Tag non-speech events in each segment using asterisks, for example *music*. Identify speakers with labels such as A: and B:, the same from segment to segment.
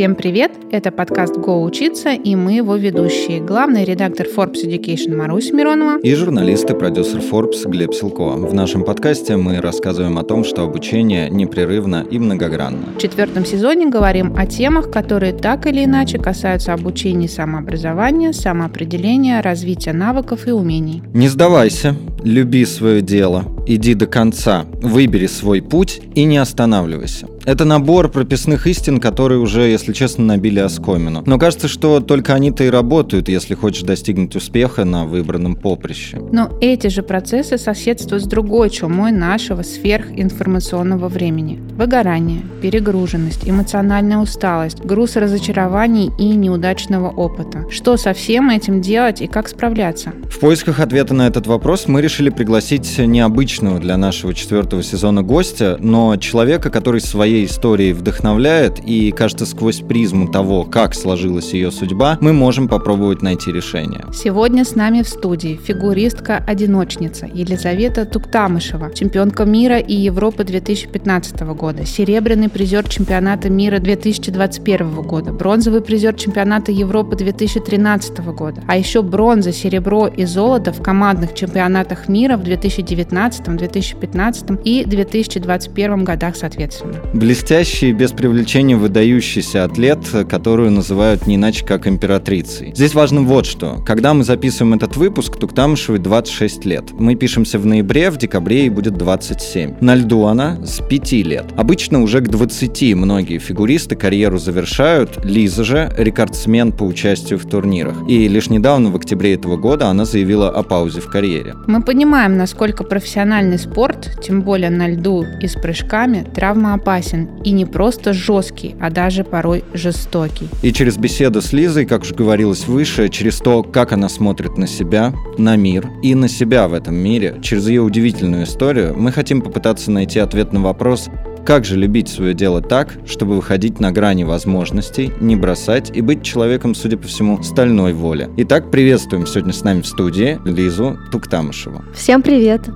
A: Всем привет! Это подкаст «Го учиться» и мы его ведущие. Главный редактор Forbes Education Маруся Миронова
B: и журналист и продюсер Forbes Глеб Силко. В нашем подкасте мы рассказываем о том, что обучение непрерывно и многогранно.
A: В четвертом сезоне говорим о темах, которые так или иначе касаются обучения самообразования, самоопределения, развития навыков и умений.
B: Не сдавайся, люби свое дело, иди до конца, выбери свой путь и не останавливайся. Это набор прописных истин, которые уже, если честно, набили оскомину. Но кажется, что только они-то и работают, если хочешь достигнуть успеха на выбранном поприще.
A: Но эти же процессы соседствуют с другой чумой нашего сверхинформационного времени. Выгорание, перегруженность, эмоциональная усталость, груз разочарований и неудачного опыта. Что со всем этим делать и как справляться?
B: В поисках ответа на этот вопрос мы решили пригласить необычного для нашего четвертого сезона гостя, но человека, который своей историей вдохновляет, и, кажется, сквозь призму того, как сложилась ее судьба, мы можем попробовать найти решение.
A: Сегодня с нами в студии фигуристка-одиночница Елизавета Туктамышева, чемпионка мира и Европы 2015 года, серебряный призер чемпионата мира 2021 года, бронзовый призер чемпионата Европы 2013 года, а еще бронза, серебро и золото в командных чемпионатах мира в 2019, 2015 и 2021 годах соответственно.
B: Блестящий, без привлечения выдающийся атлет, которую называют не иначе как императрицей. Здесь важно вот что. Когда мы записываем этот выпуск, Туктамышевой 26 лет. Мы пишемся в ноябре, в декабре ей будет 27. На льду она с 5 лет. Обычно уже к 20 многие фигуристы карьеру завершают. Лиза же рекордсмен по участию в турнирах. И лишь недавно, в октябре этого года, она заявила о паузе в карьере.
A: Мы понимаем, насколько профессиональный спорт, тем более на льду и с прыжками, травмоопасен опасен и не просто жесткий, а даже порой жестокий.
B: И через беседу с Лизой, как уже говорилось выше, через то, как она смотрит на себя, на мир и на себя в этом мире, через ее удивительную историю, мы хотим попытаться найти ответ на вопрос, как же любить свое дело так, чтобы выходить на грани возможностей, не бросать и быть человеком, судя по всему, стальной воли. Итак, приветствуем сегодня с нами в студии Лизу Туктамышеву.
C: Всем привет!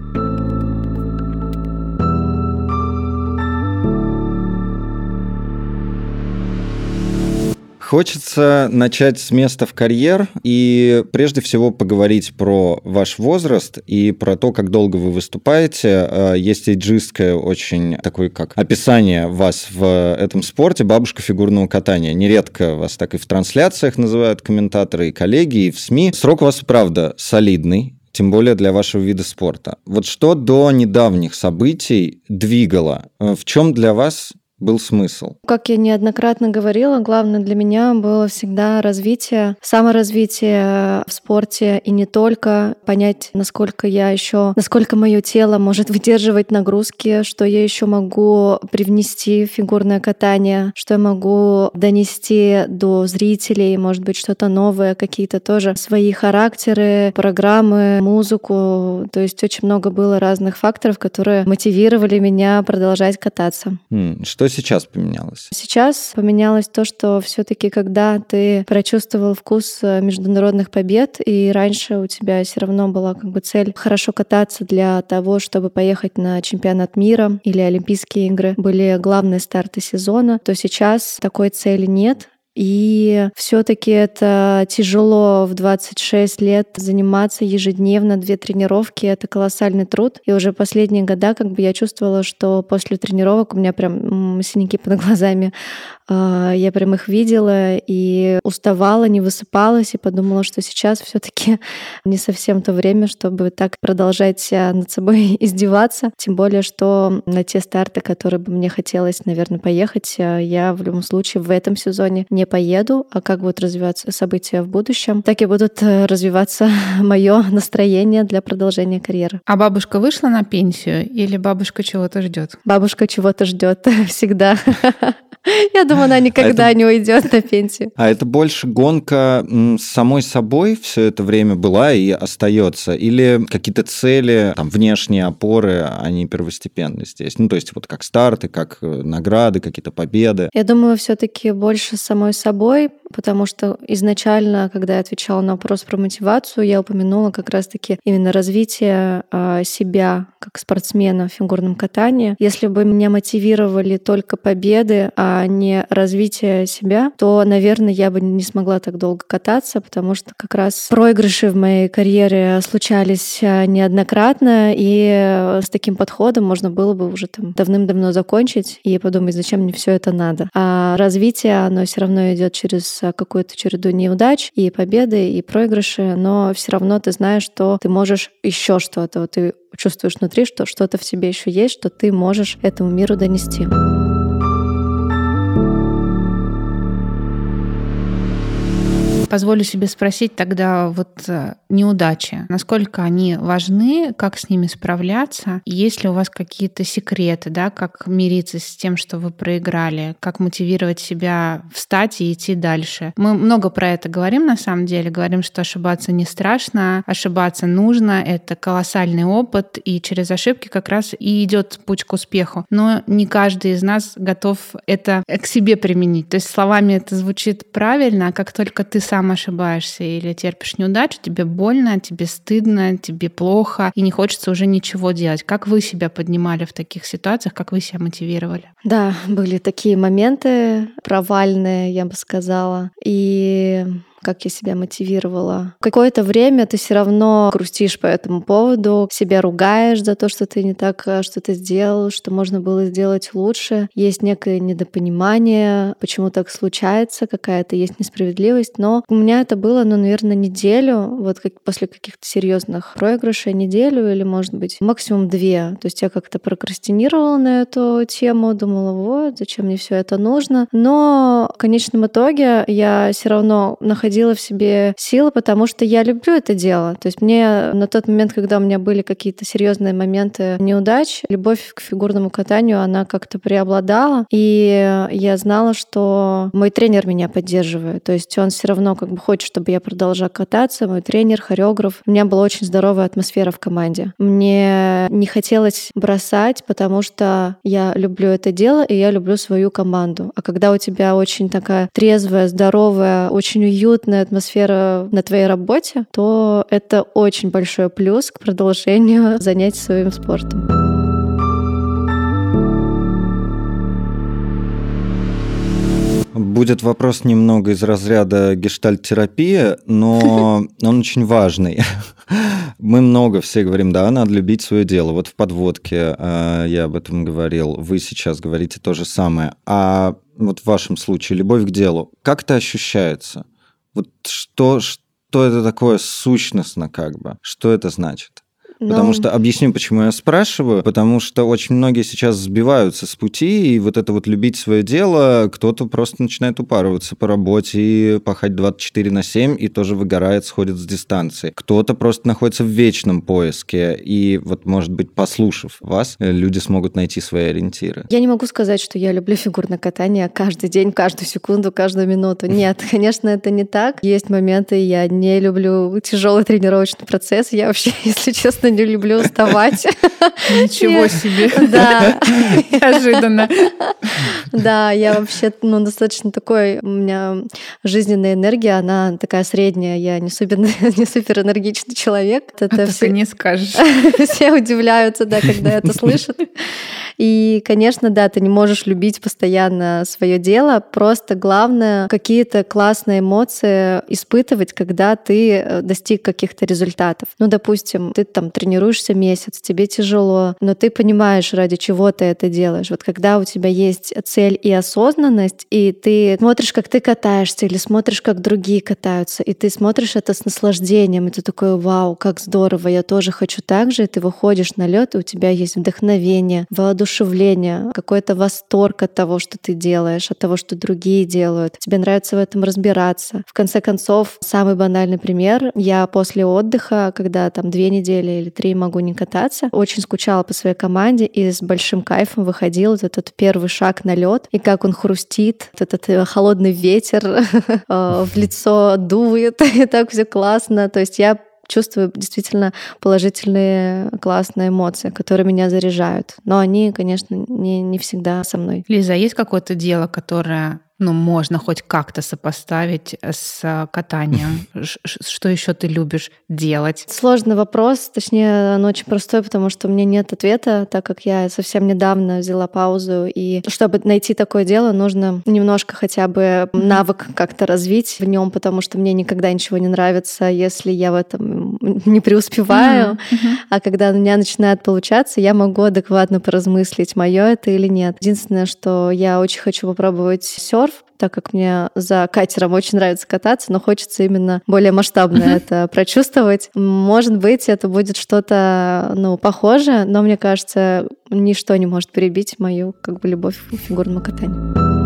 B: Хочется начать с места в карьер и прежде всего поговорить про ваш возраст и про то, как долго вы выступаете. А, есть эйджистское очень такое как описание вас в этом спорте, бабушка фигурного катания. Нередко вас так и в трансляциях называют комментаторы и коллеги, и в СМИ. Срок у вас, правда, солидный, тем более для вашего вида спорта. Вот что до недавних событий двигало? В чем для вас был смысл?
C: Как я неоднократно говорила, главное для меня было всегда развитие, саморазвитие в спорте и не только понять, насколько я еще, насколько мое тело может выдерживать нагрузки, что я еще могу привнести в фигурное катание, что я могу донести до зрителей, может быть, что-то новое, какие-то тоже свои характеры, программы, музыку. То есть очень много было разных факторов, которые мотивировали меня продолжать кататься.
B: Что сейчас поменялось?
C: Сейчас поменялось то, что все-таки, когда ты прочувствовал вкус э, международных побед, и раньше у тебя все равно была как бы цель хорошо кататься для того, чтобы поехать на чемпионат мира или Олимпийские игры, были главные старты сезона, то сейчас такой цели нет. И все-таки это тяжело в 26 лет заниматься ежедневно две тренировки. Это колоссальный труд. И уже последние года как бы я чувствовала, что после тренировок у меня прям синяки под глазами я прям их видела и уставала, не высыпалась и подумала, что сейчас все таки *laughs* не совсем то время, чтобы так продолжать над собой *laughs* издеваться. Тем более, что на те старты, которые бы мне хотелось, наверное, поехать, а, я в любом случае в этом сезоне не поеду. А как будут развиваться события в будущем, так и будут э, развиваться *laughs* мое настроение для продолжения карьеры.
A: А бабушка вышла на пенсию или бабушка чего-то ждет?
C: Бабушка чего-то ждет всегда. Я думаю, она никогда не уйдет на пенсию.
B: А это больше гонка с самой собой все это время была и остается? Или какие-то цели, там, внешние опоры, они первостепенны здесь? Ну, то есть вот как старты, как э, награды, какие-то победы?
C: Я думаю, все-таки больше самой собой, потому что изначально, когда я отвечала на вопрос про мотивацию, я упомянула как раз-таки именно развитие а, себя как спортсмена в фигурном катании. Если бы меня мотивировали только победы, а а не развитие себя, то, наверное, я бы не смогла так долго кататься, потому что как раз проигрыши в моей карьере случались а, неоднократно, и с таким подходом можно было бы уже там давным-давно закончить и подумать, зачем мне все это надо. А развитие, оно все равно идет через а, какую-то череду неудач и победы, и проигрыши, но все равно ты знаешь, что ты можешь еще что-то, ты чувствуешь внутри, что что-то в тебе еще есть, что ты можешь этому миру донести.
A: Позволю себе спросить тогда вот э, неудачи, насколько они важны, как с ними справляться, есть ли у вас какие-то секреты, да, как мириться с тем, что вы проиграли, как мотивировать себя встать и идти дальше. Мы много про это говорим на самом деле, говорим, что ошибаться не страшно, ошибаться нужно, это колоссальный опыт, и через ошибки как раз и идет путь к успеху. Но не каждый из нас готов это к себе применить. То есть словами это звучит правильно, а как только ты сам ошибаешься или терпишь неудачу, тебе больно, тебе стыдно, тебе плохо, и не хочется уже ничего делать. Как вы себя поднимали в таких ситуациях, как вы себя мотивировали?
C: Да, были такие моменты провальные, я бы сказала. И как я себя мотивировала. Какое-то время ты все равно грустишь по этому поводу, себя ругаешь за то, что ты не так э, что-то сделал, что можно было сделать лучше. Есть некое недопонимание, почему так случается, какая-то есть несправедливость. Но у меня это было, ну, наверное, неделю, вот как после каких-то серьезных проигрышей, неделю или, может быть, максимум две. То есть я как-то прокрастинировала на эту тему, думала, вот, зачем мне все это нужно. Но в конечном итоге я все равно находила находила в себе силы, потому что я люблю это дело. То есть мне на тот момент, когда у меня были какие-то серьезные моменты неудач, любовь к фигурному катанию, она как-то преобладала. И я знала, что мой тренер меня поддерживает. То есть он все равно как бы хочет, чтобы я продолжала кататься. Мой тренер, хореограф. У меня была очень здоровая атмосфера в команде. Мне не хотелось бросать, потому что я люблю это дело, и я люблю свою команду. А когда у тебя очень такая трезвая, здоровая, очень уютная, уютная атмосфера на твоей работе, то это очень большой плюс к продолжению *laughs* занятий своим спортом.
B: Будет вопрос немного из разряда гештальт-терапии, но *laughs* он очень важный. *laughs* Мы много все говорим, да, надо любить свое дело. Вот в подводке э, я об этом говорил, вы сейчас говорите то же самое. А вот в вашем случае любовь к делу, как это ощущается? Вот что, что это такое сущностно как бы? Что это значит? Но... Потому что объясню, почему я спрашиваю. Потому что очень многие сейчас сбиваются с пути, и вот это вот любить свое дело, кто-то просто начинает упарываться по работе и пахать 24 на 7, и тоже выгорает, сходит с дистанции. Кто-то просто находится в вечном поиске, и вот, может быть, послушав вас, люди смогут найти свои ориентиры.
C: Я не могу сказать, что я люблю фигурное катание каждый день, каждую секунду, каждую минуту. Нет, *laughs* конечно, это не так. Есть моменты, я не люблю тяжелый тренировочный процесс. Я вообще, *laughs* если честно, не люблю уставать. *laughs*
A: Ничего себе. *laughs*
C: Да. *laughs*
A: Неожиданно.
C: Да, я вообще ну, достаточно такой, у меня жизненная энергия, она такая средняя, я не супер, не супер энергичный человек.
A: Это все... не скажешь.
C: Все удивляются, да, когда это слышат. И, конечно, да, ты не можешь любить постоянно свое дело, просто главное какие-то классные эмоции испытывать, когда ты э, достиг каких-то результатов. Ну, допустим, ты там тренируешься месяц, тебе тяжело, но ты понимаешь, ради чего ты это делаешь. Вот когда у тебя есть цель и осознанность, и ты смотришь, как ты катаешься, или смотришь, как другие катаются, и ты смотришь это с наслаждением, и ты такой, вау, как здорово, я тоже хочу так же, и ты выходишь на лед, и у тебя есть вдохновение, воодушевление, какой-то восторг от того, что ты делаешь, от того, что другие делают. Тебе нравится в этом разбираться. В конце концов, самый банальный пример. Я после отдыха, когда там две недели или три могу не кататься, очень скучала по своей команде и с большим кайфом выходил вот этот первый шаг на лед и как он хрустит, вот этот э, холодный ветер *laughs* э, в лицо дует, *laughs* и так все классно. То есть я чувствую действительно положительные, классные эмоции, которые меня заряжают. Но они, конечно, не, не всегда со мной.
A: Лиза, а есть какое-то дело, которое ну, можно хоть как-то сопоставить с катанием? *laughs* Что еще ты любишь делать?
C: Сложный вопрос, точнее, он очень простой, потому что у меня нет ответа, так как я совсем недавно взяла паузу, и чтобы найти такое дело, нужно немножко хотя бы навык как-то развить в нем, потому что мне никогда ничего не нравится, если я в этом *laughs* не преуспеваю, а когда у меня начинает получаться, я могу адекватно поразмыслить, мое это или нет. Единственное, что я очень хочу попробовать серф, так как мне за катером очень нравится кататься, но хочется именно более масштабно это прочувствовать. Может быть, это будет что-то ну, похожее, но мне кажется, ничто не может перебить мою как бы любовь к фигурному катанию.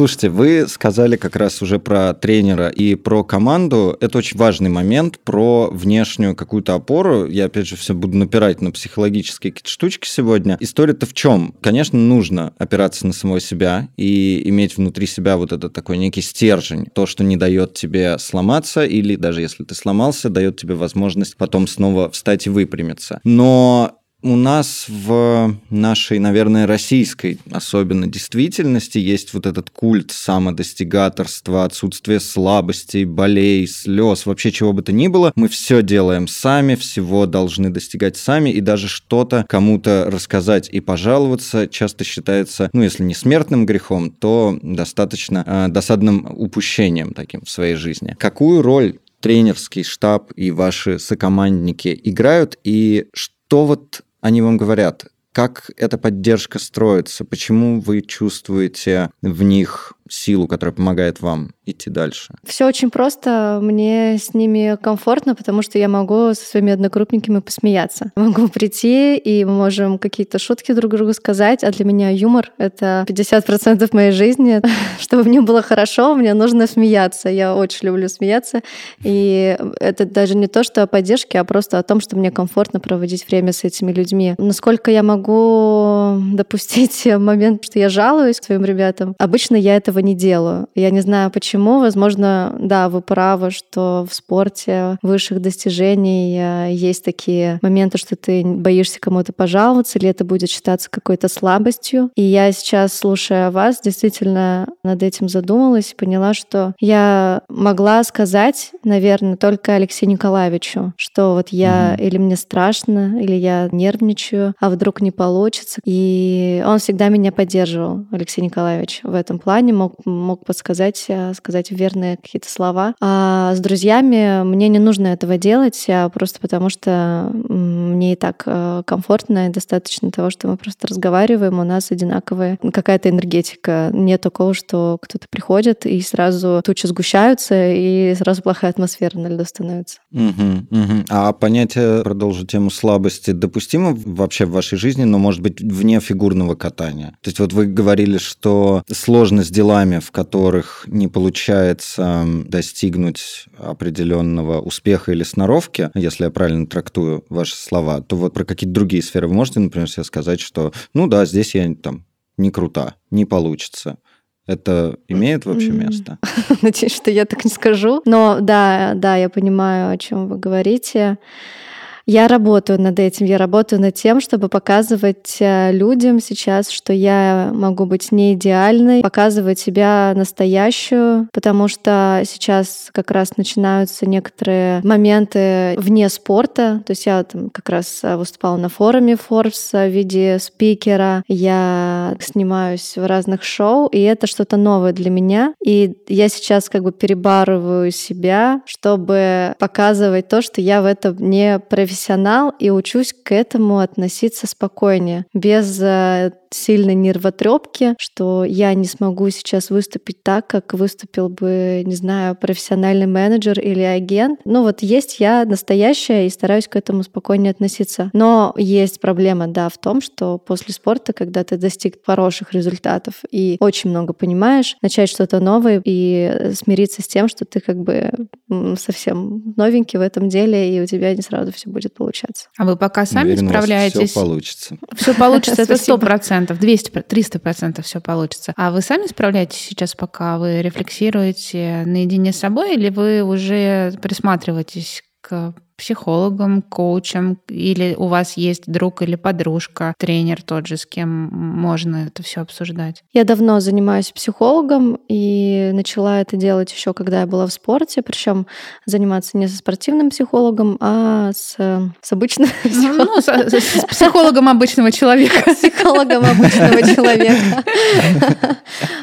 B: Слушайте, вы сказали как раз уже про тренера и про команду. Это очень важный момент про внешнюю какую-то опору. Я, опять же, все буду напирать на психологические какие-то штучки сегодня. История-то в чем? Конечно, нужно опираться на самого себя и иметь внутри себя вот этот такой некий стержень. То, что не дает тебе сломаться, или даже если ты сломался, дает тебе возможность потом снова встать и выпрямиться. Но у нас в нашей, наверное, российской особенно действительности есть вот этот культ самодостигаторства, отсутствие слабостей, болей, слез, вообще чего бы то ни было. Мы все делаем сами, всего должны достигать сами, и даже что-то кому-то рассказать и пожаловаться часто считается, ну, если не смертным грехом, то достаточно э, досадным упущением таким в своей жизни. Какую роль тренерский штаб и ваши сокомандники играют, и что вот они вам говорят, как эта поддержка строится, почему вы чувствуете в них силу, которая помогает вам идти дальше?
C: Все очень просто. Мне с ними комфортно, потому что я могу со своими однокрупниками посмеяться. *laughs* Могу прийти, и мы можем какие-то шутки друг другу сказать, а для меня юмор — это 50% моей жизни. *laughs* Чтобы мне было хорошо, мне нужно смеяться. Я очень люблю смеяться. И это даже не то, что о поддержке, а просто о том, что мне комфортно проводить время с этими людьми. Насколько я могу допустить *laughs* момент, что я жалуюсь своим ребятам, обычно я этого не делаю. Я не знаю почему. Возможно, да, вы правы, что в спорте высших достижений э, есть такие моменты, что ты боишься кому-то пожаловаться, или это будет считаться какой-то слабостью. И я сейчас, слушая вас, действительно над этим задумалась и поняла, что я могла сказать, наверное, только Алексею Николаевичу, что вот я mm-hmm. или мне страшно, или я нервничаю, а вдруг не получится. И он всегда меня поддерживал, Алексей Николаевич, в этом плане, мог мог, мог подсказать, э, сказать верные какие-то слова. А с друзьями мне не нужно этого делать, а просто потому что мне и так э, комфортно, и достаточно того, что мы просто разговариваем, у нас одинаковая какая-то энергетика. Нет такого, что кто-то приходит, и сразу тучи сгущаются, и сразу плохая атмосфера на льду становится.
B: Угу, угу. А понятие, продолжу тему слабости, допустимо вообще в вашей жизни, но, может быть, вне фигурного катания? То есть вот вы говорили, что сложность дела делами, в которых не получается достигнуть определенного успеха или сноровки, если я правильно трактую ваши слова, то вот про какие-то другие сферы вы можете, например, себе сказать, что, ну да, здесь я там не крута, не получится. Это имеет вообще место? *laughs*
C: Надеюсь, что я так не скажу. Но да, да, я понимаю, о чем вы говорите. Я работаю над этим, я работаю над тем, чтобы показывать э, людям сейчас, что я могу быть не идеальной, показывать себя настоящую, потому что сейчас как раз начинаются некоторые моменты вне спорта. То есть я там как раз э, выступала на форуме Forbes в виде спикера, я снимаюсь в разных шоу, и это что-то новое для меня. И я сейчас как бы перебарываю себя, чтобы показывать то, что я в этом не профессионал профессионал и учусь к этому относиться спокойнее, без э, сильной нервотрепки, что я не смогу сейчас выступить так, как выступил бы, не знаю, профессиональный менеджер или агент. Ну вот есть я настоящая и стараюсь к этому спокойнее относиться. Но есть проблема, да, в том, что после спорта, когда ты достиг хороших результатов и очень много понимаешь, начать что-то новое и смириться с тем, что ты как бы совсем новенький в этом деле, и у тебя не сразу все будет получаться.
A: А вы пока сами Уверен, справляетесь?
B: Все получится.
A: Все получится, это сто процентов процентов, 200, 300 процентов все получится. А вы сами справляетесь сейчас, пока вы рефлексируете наедине с собой, или вы уже присматриваетесь к психологом, коучем, или у вас есть друг или подружка, тренер тот же, с кем можно это все обсуждать?
C: Я давно занимаюсь психологом и начала это делать еще, когда я была в спорте, причем заниматься не со спортивным психологом, а с, с обычным *laughs*
A: ну, с, с психологом обычного человека. *laughs*
C: Психологом обычного человека. *laughs*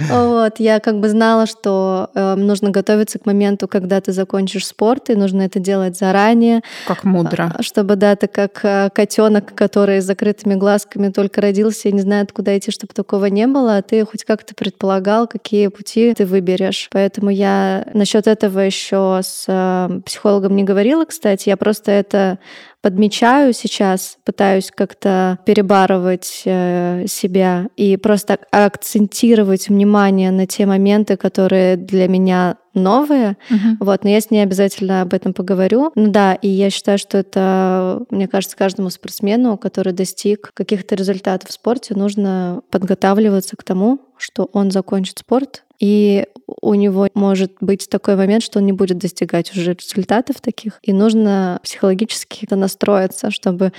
C: Вот, я как бы знала, что э, нужно готовиться к моменту, когда ты закончишь спорт, и нужно это делать заранее.
A: Как мудро.
C: А, чтобы, да, ты как э, котенок, который с закрытыми глазками только родился и не знает, куда идти, чтобы такого не было, а ты хоть как-то предполагал, какие пути ты выберешь. Поэтому я насчет этого еще с э, психологом не говорила, кстати. Я просто это подмечаю сейчас, пытаюсь как-то перебарывать э, себя и просто акцентировать внимание на те моменты, которые для меня новые. Uh-huh. Вот, но я с ней обязательно об этом поговорю. Ну да, и я считаю, что это, мне кажется, каждому спортсмену, который достиг каких-то результатов в спорте, нужно подготавливаться к тому, что он закончит спорт, и у него может быть такой момент, что он не будет достигать уже результатов таких, и нужно психологически это настроиться, чтобы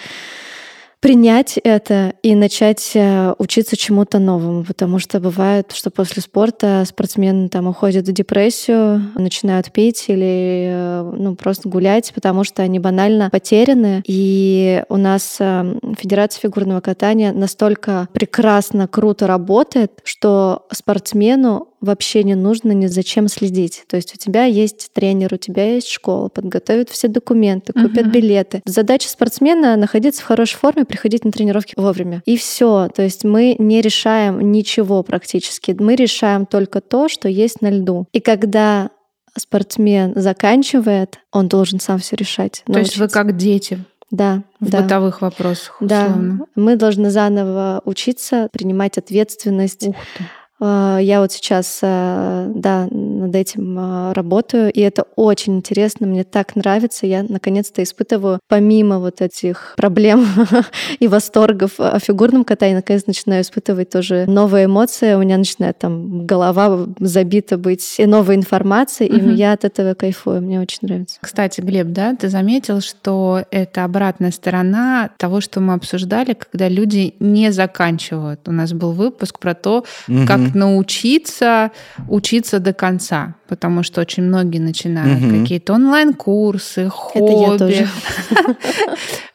C: принять это и начать э, учиться чему-то новому, потому что бывает, что после спорта спортсмены там уходят в депрессию, начинают пить или э, ну, просто гулять, потому что они банально потеряны. И у нас э, Федерация фигурного катания настолько прекрасно, круто работает, что спортсмену вообще не нужно ни зачем следить. То есть у тебя есть тренер, у тебя есть школа, подготовят все документы, купят uh-huh. билеты. Задача спортсмена находиться в хорошей форме, приходить на тренировки вовремя. И все. То есть мы не решаем ничего практически. Мы решаем только то, что есть на льду. И когда спортсмен заканчивает, он должен сам все решать.
A: То есть вы как дети
C: да,
A: в
C: да.
A: бытовых вопросах.
C: Условно. Да, мы должны заново учиться, принимать ответственность.
A: Ух ты.
C: А, я вот сейчас, э, да, над этим а, работаю, и это очень интересно, мне так нравится. Я наконец-то испытываю, помимо вот этих проблем *laughs* и восторгов о фигурном катании, наконец начинаю испытывать тоже новые эмоции. У меня начинает там голова забита быть и новой информацией, и я от этого кайфую, мне очень нравится.
A: Кстати, Глеб, да, ты заметил, что это обратная сторона того, что мы обсуждали, когда люди не заканчивают. У нас был выпуск про то, как научиться учиться до конца, потому что очень многие начинают угу. какие-то онлайн-курсы, хобби,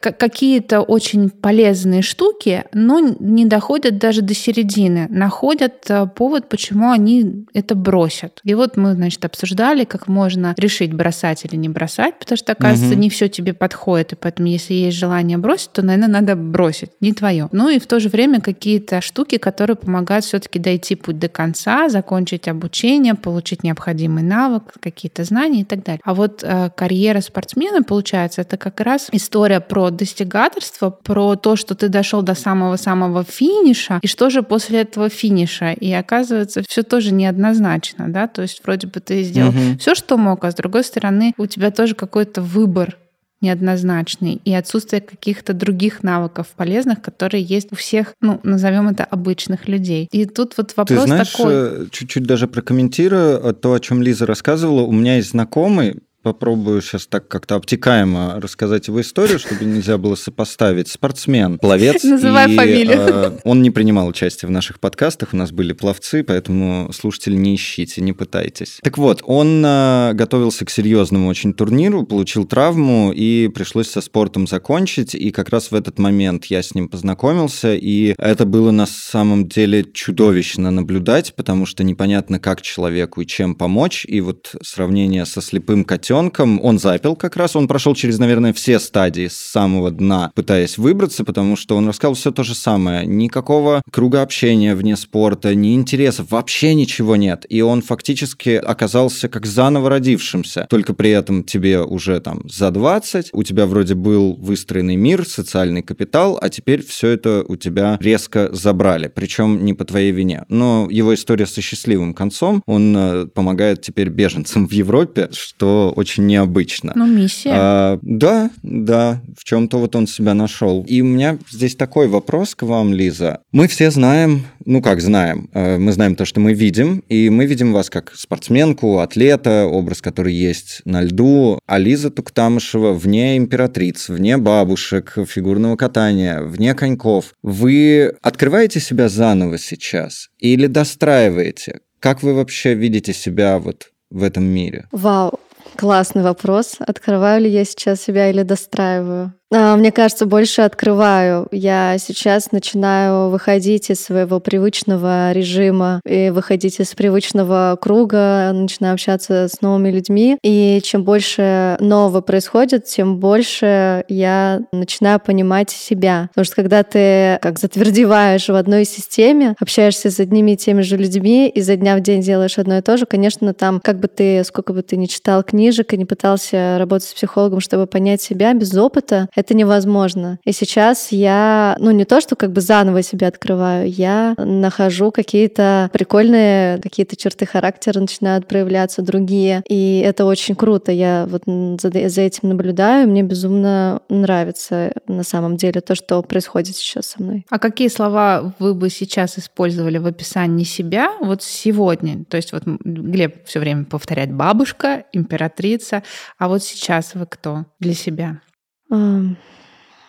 A: *laughs* какие-то очень полезные штуки, но не доходят даже до середины, находят э, повод, почему они это бросят. И вот мы, значит, обсуждали, как можно решить, бросать или не бросать, потому что, оказывается, угу. не все тебе подходит, и поэтому, если есть желание бросить, то, наверное, надо бросить, не твое. Ну и в то же время какие-то штуки, которые помогают все-таки дойти путь до конца, закончить обучение, получить необходимый навык, какие-то знания и так далее. А вот э, карьера спортсмена, получается, это как раз история про достигаторство, про то, что ты дошел до самого-самого финиша, и что же после этого финиша. И оказывается, все тоже неоднозначно, да, то есть вроде бы ты сделал угу. все, что мог, а с другой стороны у тебя тоже какой-то выбор неоднозначный и отсутствие каких-то других навыков полезных, которые есть у всех, ну, назовем это обычных людей. И тут вот вопрос
B: Ты знаешь,
A: такой...
B: Э, чуть-чуть даже прокомментирую то, о чем Лиза рассказывала. У меня есть знакомый, попробую сейчас так как-то обтекаемо рассказать его историю, чтобы нельзя было сопоставить. Спортсмен, пловец.
A: Называй и, фамилию.
B: Э, он не принимал участие в наших подкастах, у нас были пловцы, поэтому слушатели не ищите, не пытайтесь. Так вот, он э, готовился к серьезному очень турниру, получил травму и пришлось со спортом закончить, и как раз в этот момент я с ним познакомился, и это было на самом деле чудовищно наблюдать, потому что непонятно, как человеку и чем помочь, и вот сравнение со слепым котенком котенком. Он запил как раз, он прошел через, наверное, все стадии с самого дна, пытаясь выбраться, потому что он рассказал все то же самое. Никакого круга общения вне спорта, ни интересов, вообще ничего нет. И он фактически оказался как заново родившимся. Только при этом тебе уже там за 20, у тебя вроде был выстроенный мир, социальный капитал, а теперь все это у тебя резко забрали. Причем не по твоей вине. Но его история со счастливым концом, он э, помогает теперь беженцам в Европе, что очень необычно.
A: Ну, миссия.
B: А, да, да, в чем-то вот он себя нашел. И у меня здесь такой вопрос к вам, Лиза. Мы все знаем, ну как знаем, э, мы знаем то, что мы видим, и мы видим вас как спортсменку, атлета, образ, который есть на льду, а Лиза Туктамышева вне императриц, вне бабушек, фигурного катания, вне коньков. Вы открываете себя заново сейчас или достраиваете? Как вы вообще видите себя вот в этом мире?
C: Вау, классный вопрос. Открываю ли я сейчас себя или достраиваю? А, мне кажется, больше открываю. Я сейчас начинаю выходить из своего привычного режима и выходить из привычного круга, начинаю общаться с новыми людьми. И чем больше нового происходит, тем больше я начинаю понимать себя. Потому что когда ты как затвердеваешь в одной системе, общаешься с одними и теми же людьми, и за дня в день делаешь одно и то же, конечно, там, как бы ты, сколько бы ты ни читал книжек и не пытался работать с психологом, чтобы понять себя без опыта, это невозможно. И сейчас я, ну не то, что как бы заново себя открываю, я нахожу какие-то прикольные, какие-то черты характера начинают проявляться другие. И это очень круто. Я вот за, за этим наблюдаю, мне безумно нравится на самом деле то, что происходит сейчас со мной.
A: А какие слова вы бы сейчас использовали в описании себя вот сегодня? То есть вот Глеб все время повторяет бабушка, императрица, а вот сейчас вы кто для себя?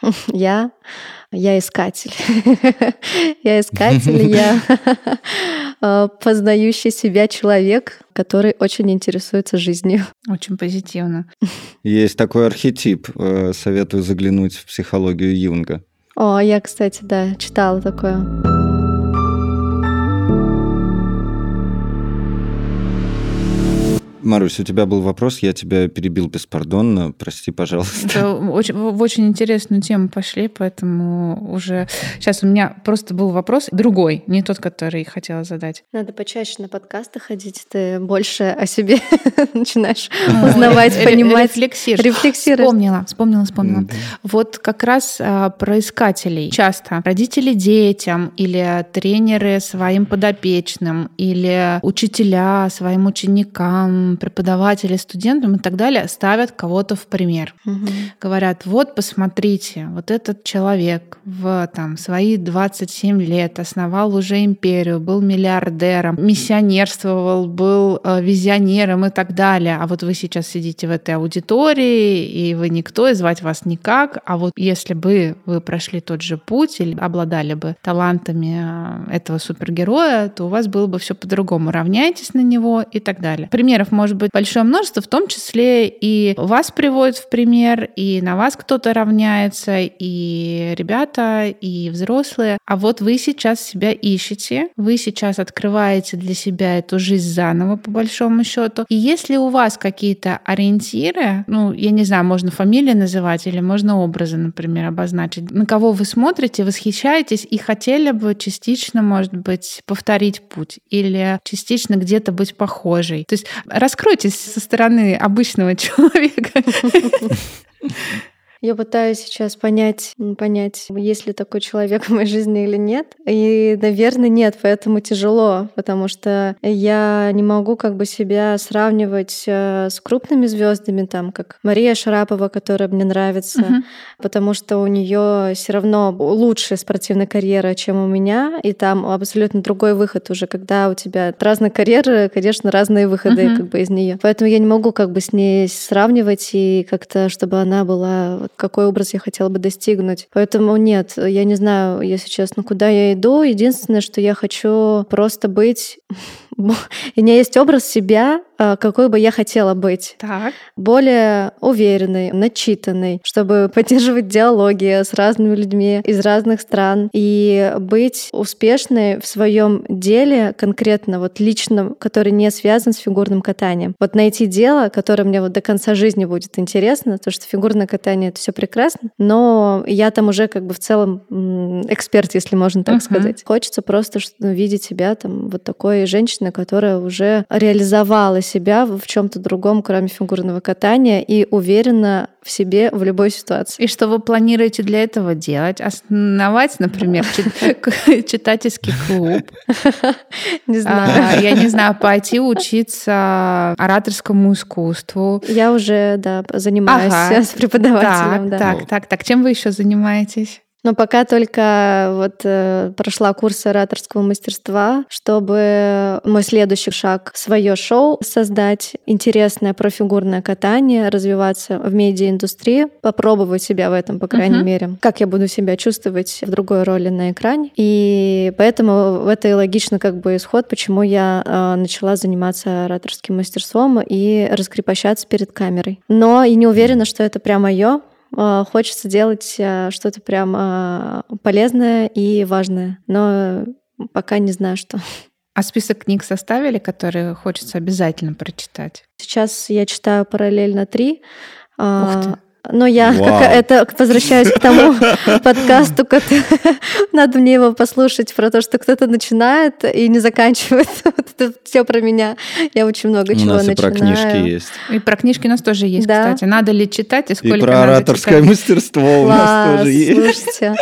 A: *laughs*
C: Я, я искатель. *laughs* я искатель, *laughs* я а, познающий себя человек, который очень интересуется жизнью.
A: Очень позитивно.
B: Есть такой архетип. Э, советую заглянуть в психологию Юнга.
C: О, я, кстати, да, читала такое.
B: Марусь, у тебя был вопрос, я тебя перебил беспардонно, прости, пожалуйста.
A: Это очень, в очень интересную тему пошли, поэтому уже... Сейчас у меня просто был вопрос другой, не тот, который хотела задать.
C: Надо почаще на подкасты ходить, ты больше о себе *laughs* начинаешь узнавать, понимать.
A: Рефлексируешь. Вспомнила, вспомнила, вспомнила. Вот как раз а, про искателей. Часто родители детям или тренеры своим подопечным или учителя своим ученикам преподаватели, студентам и так далее ставят кого-то в пример. Угу. Говорят, вот посмотрите, вот этот человек в там, свои 27 лет основал уже империю, был миллиардером, миссионерствовал, был э, визионером и так далее. А вот вы сейчас сидите в этой аудитории, и вы никто, и звать вас никак. А вот если бы вы прошли тот же путь или обладали бы талантами э, этого супергероя, то у вас было бы все по-другому. Равняйтесь на него и так далее. Примеров можно может быть большое множество, в том числе и вас приводят в пример, и на вас кто-то равняется, и ребята, и взрослые. А вот вы сейчас себя ищете, вы сейчас открываете для себя эту жизнь заново, по большому счету. И если у вас какие-то ориентиры, ну, я не знаю, можно фамилии называть или можно образы, например, обозначить, на кого вы смотрите, восхищаетесь и хотели бы частично, может быть, повторить путь или частично где-то быть похожей. То есть раскройтесь со стороны обычного *laughs* человека.
C: Я пытаюсь сейчас понять, понять, есть ли такой человек в моей жизни или нет. И, наверное, нет, поэтому тяжело, потому что я не могу как бы себя сравнивать э, с крупными звездами, там, как Мария Шарапова, которая мне нравится, uh-huh. потому что у нее все равно лучшая спортивная карьера, чем у меня, и там абсолютно другой выход уже, когда у тебя разные карьеры, конечно, разные выходы uh-huh. как бы из нее. Поэтому я не могу как бы с ней сравнивать и как-то, чтобы она была какой образ я хотела бы достигнуть. Поэтому нет, я не знаю, если честно, куда я иду. Единственное, что я хочу просто быть *laughs* у меня есть образ себя, а, какой бы я хотела быть.
A: Так.
C: Более уверенной, начитанной, чтобы *laughs* поддерживать диалоги с разными людьми из разных стран и быть успешной в своем деле конкретно, вот личном, который не связан с фигурным катанием. Вот найти дело, которое мне вот до конца жизни будет интересно, потому что фигурное катание — это все прекрасно, но я там уже как бы в целом эксперт, если можно так uh-huh. сказать. Хочется просто видеть себя там вот такой женщиной, которая уже реализовала себя в чем-то другом, кроме фигурного катания, и уверена в себе в любой ситуации.
A: И что вы планируете для этого делать? Основать, например, *laughs* читательский клуб? *laughs*
C: Не знаю.
A: А, я не знаю, пойти учиться ораторскому искусству.
C: Я уже, да, занимаюсь *laughs* с преподавателем.
A: Так, так, так. Чем вы еще занимаетесь?
C: Но пока только вот э, прошла курс ораторского мастерства, чтобы мой следующий шаг свое шоу создать, интересное про фигурное катание, развиваться в медиаиндустрии, попробовать себя в этом, по крайней uh-huh. мере, как я буду себя чувствовать в другой роли на экране. И поэтому это и логично как бы исход, почему я э, начала заниматься ораторским мастерством и раскрепощаться перед камерой. Но и не уверена, что это прям мое, хочется делать а, что-то прям а, полезное и важное, но пока не знаю, что. *laughs*
A: А список книг составили, которые хочется обязательно прочитать?
C: Сейчас я читаю параллельно три. Ух ты. Но я как, это возвращаюсь к тому *laughs* подкасту, *laughs* надо мне его послушать про то, что кто-то начинает и не заканчивает. *laughs* Вот это все про меня. Я очень много у чего нас начинаю.
B: И про книжки есть.
A: И про книжки у нас тоже есть, да. кстати. Надо ли читать и сколько
B: И про ораторское
A: читать?
B: мастерство у нас тоже есть.
C: Слушайте,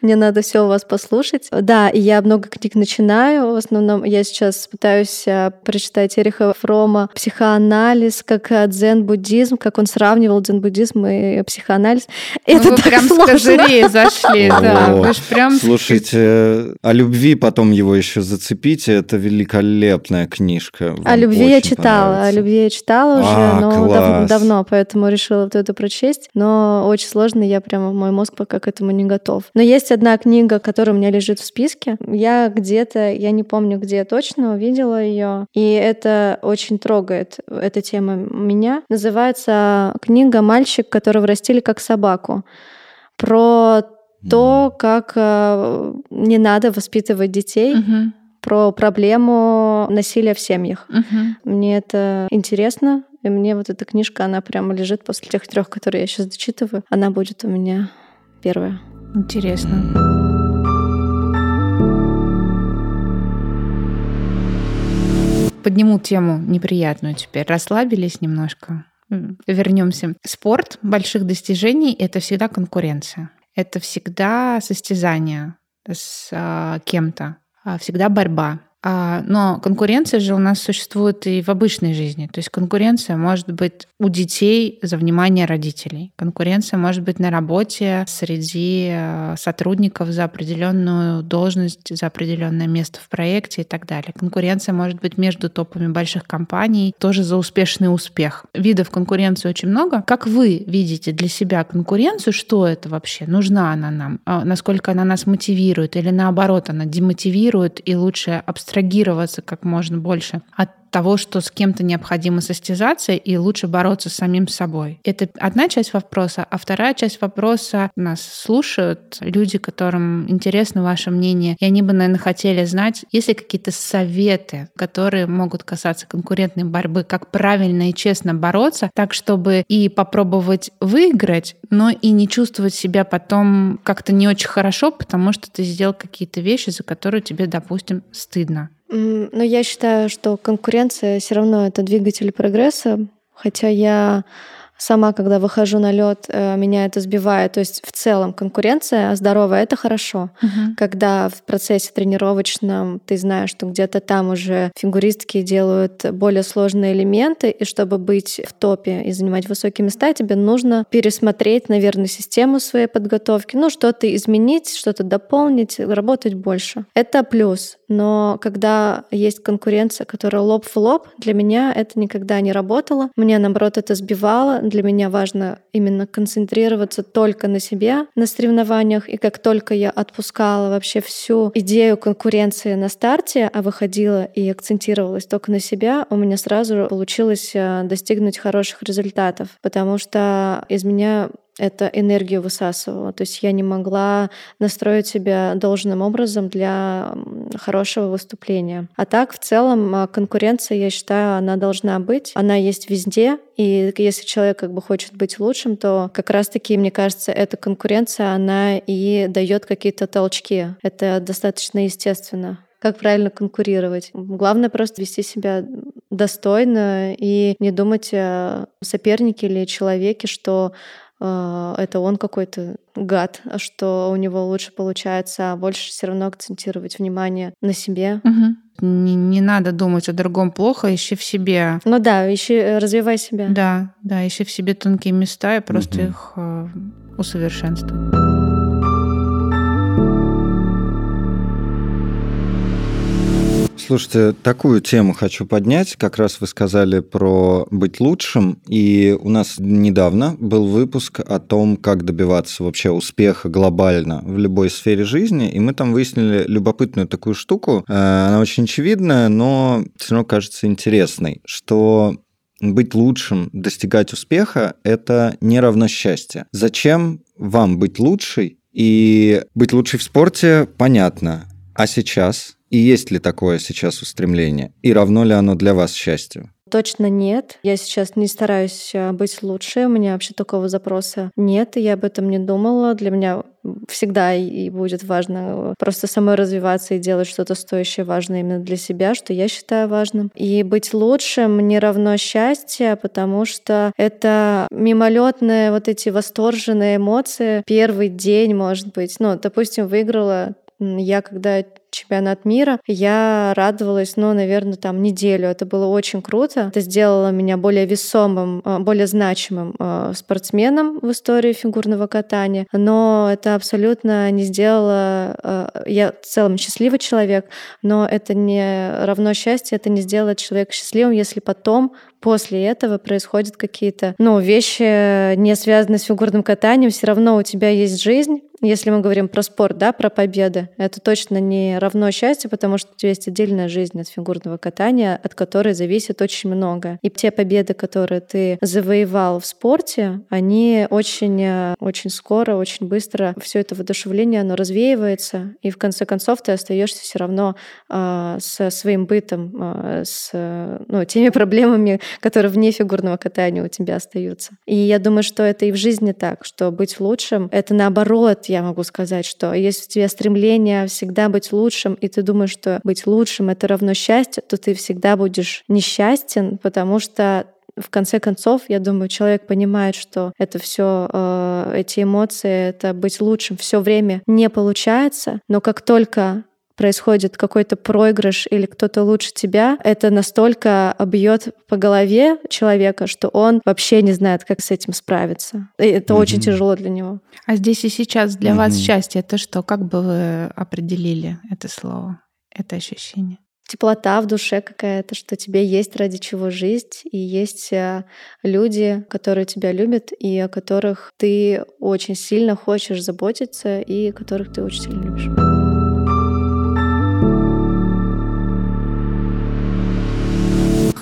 C: мне надо все у вас послушать. Да, и я много книг начинаю. В основном я сейчас пытаюсь э, прочитать Эриха Фрома «Психоанализ», как э, дзен-буддизм, как он сравнивал дзен буддизм и психоанализ.
A: Ну, это вы прям сложно. с козырей зашли, да. Вы прям...
B: Слушайте, о любви потом его еще зацепите, это великолепная книжка.
C: Вам о любви я читала, о любви я читала уже, а, но дав- давно, поэтому решила вот это прочесть. Но очень сложно, я прямо, мой мозг пока к этому не готов. Но есть одна книга, которая у меня лежит в списке. Я где-то, я не помню где точно, увидела ее, и это очень трогает, эта тема меня. Называется книга мальчик, которого растили как собаку. Про то, как э, не надо воспитывать детей, угу. про проблему насилия в семьях. Угу. Мне это интересно, и мне вот эта книжка, она прямо лежит после тех трех, которые я сейчас дочитываю. Она будет у меня первая.
A: Интересно. Подниму тему неприятную теперь. Расслабились немножко? Вернемся. Спорт больших достижений — это всегда конкуренция. Это всегда состязание с а, кем-то, а всегда борьба. А, но конкуренция же у нас существует и в обычной жизни. То есть конкуренция может быть у детей за внимание родителей. Конкуренция может быть на работе среди э, сотрудников за определенную должность, за определенное место в проекте и так далее. Конкуренция может быть между топами больших компаний, тоже за успешный успех. Видов конкуренции очень много. Как вы видите для себя конкуренцию? Что это вообще? Нужна она нам? А насколько она нас мотивирует? Или наоборот, она демотивирует и лучше абстрагировать абстрагироваться как можно больше от того, что с кем-то необходимо состязаться и лучше бороться с самим собой. Это одна часть вопроса, а вторая часть вопроса нас слушают люди, которым интересно ваше мнение, и они бы, наверное, хотели знать, есть ли какие-то советы, которые могут касаться конкурентной борьбы, как правильно и честно бороться, так чтобы и попробовать выиграть, но и не чувствовать себя потом как-то не очень хорошо, потому что ты сделал какие-то вещи, за которые тебе, допустим, стыдно.
C: Ну, я считаю, что конкуренция все равно это двигатель прогресса, хотя я сама, когда выхожу на лед, э, меня это сбивает. То есть в целом конкуренция здоровая это хорошо. Угу. Когда в процессе тренировочном ты знаешь, что где-то там уже фигуристки делают более сложные элементы, и чтобы быть в топе и занимать высокие места, тебе нужно пересмотреть, наверное, систему своей подготовки, ну, что-то изменить, что-то дополнить, работать больше. Это плюс. Но когда есть конкуренция, которая лоб в лоб, для меня это никогда не работало. Мне, наоборот, это сбивало для меня важно именно концентрироваться только на себе на соревнованиях. И как только я отпускала вообще всю идею конкуренции на старте, а выходила и акцентировалась только на себя, у меня сразу получилось э, достигнуть хороших результатов, потому что из меня это энергию высасывало. То есть я не могла настроить себя должным образом для хорошего выступления. А так, в целом, а, конкуренция, я считаю, она должна быть. Она есть везде. И если человек как бы хочет быть лучшим, то как раз-таки, мне кажется, эта конкуренция, она и дает какие-то толчки. Это достаточно естественно. как правильно конкурировать. Главное просто вести себя достойно и не думать о сопернике или человеке, что э, это он какой-то гад, а что у него лучше получается, а больше все равно акцентировать внимание на себе.
A: Угу. Не, не надо думать о другом плохо, ищи в себе.
C: Ну да, ищи, э, развивай себя.
A: Да, да, ищи в себе тонкие места и просто угу. их э, усовершенствуй.
B: Слушайте, такую тему хочу поднять. Как раз вы сказали про быть лучшим. И у нас недавно был выпуск о том, как добиваться вообще успеха глобально в любой сфере жизни. И мы там выяснили любопытную такую штуку. Э, она очень очевидная, но все равно кажется интересной, что быть лучшим, достигать успеха – это не равно счастье. Зачем вам быть лучшей? И быть лучшей в спорте – понятно. А сейчас и есть ли такое сейчас устремление? И равно ли оно для вас счастью?
C: Точно нет. Я сейчас не стараюсь э, быть лучше. У меня вообще такого запроса нет. И я об этом не думала. Для меня всегда и будет важно просто самой развиваться и делать что-то стоящее, важное именно для себя, что я считаю важным. И быть лучшим не равно счастье, потому что это мимолетные вот эти восторженные эмоции. Первый день, может быть, ну, допустим, выиграла я когда чемпионат мира, я радовалась, ну, наверное, там неделю. Это было очень круто. Это сделало меня более весомым, э, более значимым э, спортсменом в истории фигурного катания. Но это абсолютно не сделало... Э, я в целом счастливый человек, но это не равно счастье, это не сделает человека счастливым, если потом после этого происходят какие-то, ну, вещи, не связанные с фигурным катанием, все равно у тебя есть жизнь, если мы говорим про спорт, да, про победы, это точно не равно счастью, потому что у тебя есть отдельная жизнь от фигурного катания, от которой зависит очень много. И те победы, которые ты завоевал в спорте, они очень, очень скоро, очень быстро все это воодушевление, оно развеивается, и в конце концов ты остаешься все равно э, со своим бытом, э, с ну, теми *laughs* проблемами, которые вне фигурного катания у тебя остаются. И я думаю, что это и в жизни так, что быть лучшим — это наоборот я могу сказать, что если у тебя стремление всегда быть лучшим, и ты думаешь, что быть лучшим — это равно счастье, то ты всегда будешь несчастен, потому что в конце концов, я думаю, человек понимает, что это все, э, эти эмоции, это быть лучшим. Все время не получается, но как только происходит какой-то проигрыш или кто-то лучше тебя, это настолько бьет по голове человека, что он вообще не знает, как с этим справиться. И это угу. очень тяжело для него.
A: А здесь и сейчас для угу. вас счастье это что? Как бы вы определили это слово, это ощущение?
C: теплота в душе какая-то, что тебе есть ради чего жить, и есть э, люди, которые тебя любят, и о которых ты очень сильно хочешь заботиться, и которых ты очень сильно любишь.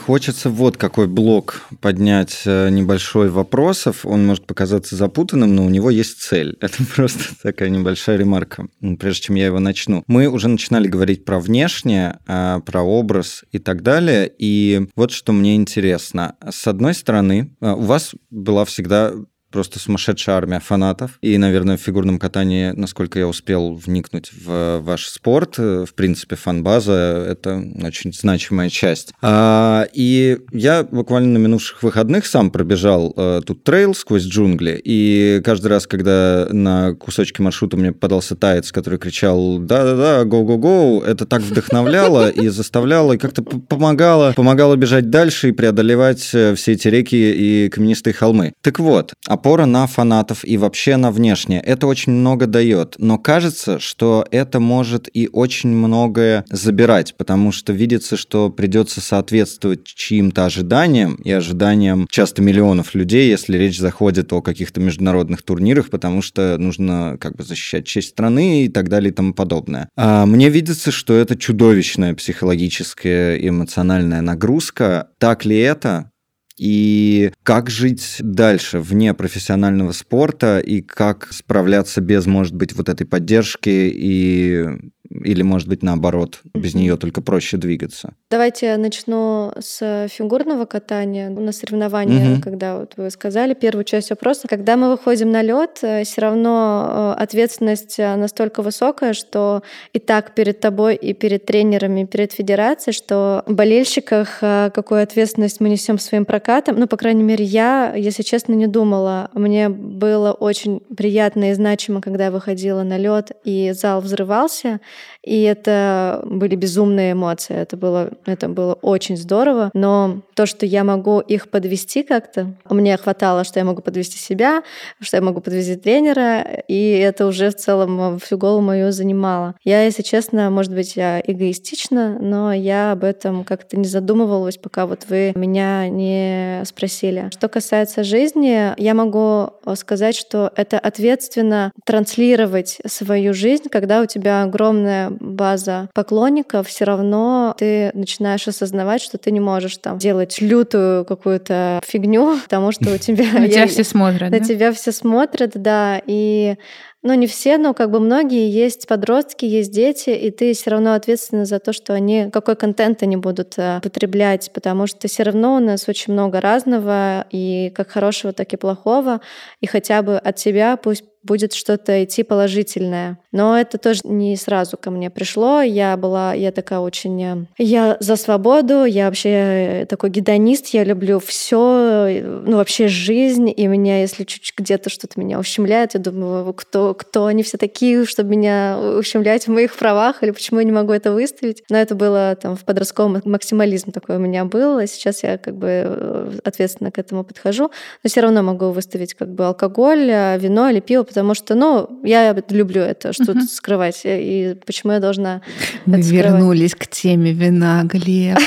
B: Хочется вот какой блок поднять э, небольшой вопросов. Он может показаться запутанным, но у него есть цель. *laughs* Это просто такая небольшая ремарка, прежде чем я его начну. Мы уже начинали говорить про внешнее, а, про образ и так далее. И вот что мне интересно. С одной стороны, а, у вас была всегда просто сумасшедшая армия фанатов. И, наверное, в фигурном катании, насколько я успел вникнуть в ваш спорт, э, в принципе, фан-база — это очень значимая часть. А, и я буквально на минувших выходных сам пробежал а, тут трейл сквозь джунгли, и каждый раз, когда на кусочке маршрута мне подался таец, который кричал «да-да-да, го-го-го», это так вдохновляло и заставляло, и как-то помогало, помогало бежать дальше и преодолевать э, все эти реки и каменистые холмы. Так вот, а опора на фанатов и вообще на внешнее. Это очень много дает. Но кажется, что это может и очень многое забирать, потому что видится, что придется соответствовать чьим-то ожиданиям и ожиданиям часто миллионов людей, если речь заходит о каких-то международных турнирах, потому что нужно как бы защищать честь страны и так далее и тому подобное. А мне видится, что это чудовищная психологическая и эмоциональная нагрузка. Так ли это? И как жить дальше вне профессионального спорта и как справляться без, может быть, вот этой поддержки и Или, может быть, наоборот, без нее только проще двигаться?
C: Давайте начну с фигурного катания. На соревнования, угу. когда вот вы сказали первую часть вопроса, когда мы выходим на лед, э, все равно э, ответственность э, настолько высокая, что и так перед тобой, и перед тренерами, и перед федерацией, что в болельщиках какую ответственность мы несем своим прокатом. Ну, по крайней мере, я, если честно, не думала. Мне было очень приятно и значимо, когда я выходила на лед, и зал взрывался, и это были безумные эмоции. Это было, это было очень здорово. Но то, что я могу их подвести как-то, мне хватало, что я могу подвести себя, что я могу подвести тренера, и это уже в целом всю голову мою занимало. Я, если честно, может быть, я эгоистична, но я об этом как-то не задумывалась, пока вот вы меня не спросили. Что касается жизни, я могу сказать, что это ответственно транслировать свою жизнь, когда у тебя огромная база поклонников, все равно ты начинаешь осознавать, что ты не можешь там делать лютую какую-то фигню, *laughs* потому что у *laughs* тебя...
A: На тебя все смотрят.
C: На тебя все смотрят, да, и ну, не все, но как бы многие есть подростки, есть дети, и ты все равно ответственна за то, что они, какой контент они будут э, потреблять, потому что все равно у нас очень много разного, и как хорошего, так и плохого, и хотя бы от себя пусть будет что-то идти положительное. Но это тоже не сразу ко мне пришло. Я была, я такая очень... Э, я за свободу, я вообще такой гедонист, я люблю все, ну вообще жизнь, и меня, если чуть где-то что-то меня ущемляет, я думаю, кто, кто они все такие, чтобы меня ущемлять в моих правах, или почему я не могу это выставить. Но это было там в подростковом максимализм такой у меня был, и сейчас я как бы э, ответственно к этому подхожу, но все равно могу выставить как бы алкоголь, э, вино или пиво, потому что, ну, я люблю это, что тут скрывать, и почему я должна
A: Мы вернулись к теме вина, Глеб.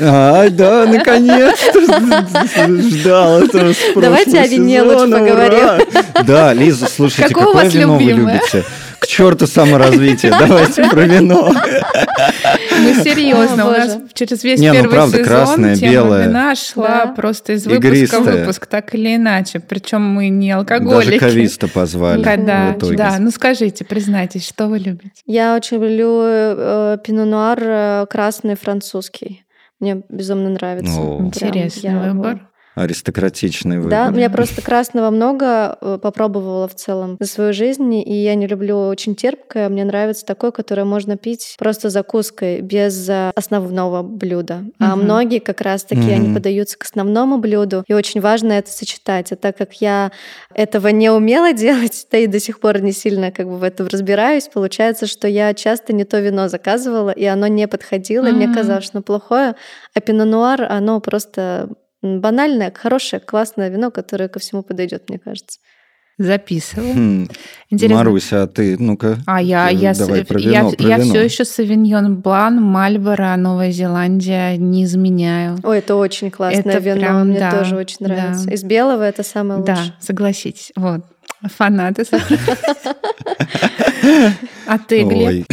B: А, да, наконец-то ждал этого
C: Давайте о вине лучше поговорим.
B: Да, Лиза, слушайте, какое вино вы любите? К черту саморазвитие, давайте про вино. *laughs*
A: Мы серьезно, у нас через весь
B: ну,
A: первый сезон
B: красное,
A: тема
B: белое.
A: вина шла просто из выпуска в выпуск, так или иначе. Причем мы не алкоголики.
B: Даже кависта позвали
A: да, да, ну скажите, признайтесь, что вы любите?
C: Я очень люблю э, пино-нуар э, красный французский. Мне безумно нравится.
A: Интересный выбор.
B: Аристократичный выбор.
C: Да, я просто красного много э, попробовала в целом за свою жизнь, и я не люблю очень терпкое. Мне нравится такое, которое можно пить просто закуской, без э, основного блюда. Угу. А многие как раз-таки, угу. они подаются к основному блюду, и очень важно это сочетать. А так как я этого не умела *laughs* делать, да и до сих пор не сильно как бы в этом разбираюсь, получается, что я часто не то вино заказывала, и оно не подходило, угу. и мне казалось, что оно плохое, а пино-нуар, оно просто банальное, хорошее, классное вино, которое ко всему подойдет, мне кажется.
A: Записываю.
B: Хм. Интересно. Маруся, а ты, ну-ка.
A: А я, я,
B: давай про
A: вино,
B: я, про
A: я
B: вино.
A: все еще Савиньон Блан, Мальборо, Новая Зеландия не изменяю.
C: Ой, это очень классное это вино, прям, мне да, тоже очень нравится. Да. Из белого это самое лучшее.
A: Да, согласитесь. Вот. Фанаты. *laughs* А ты, Глеб?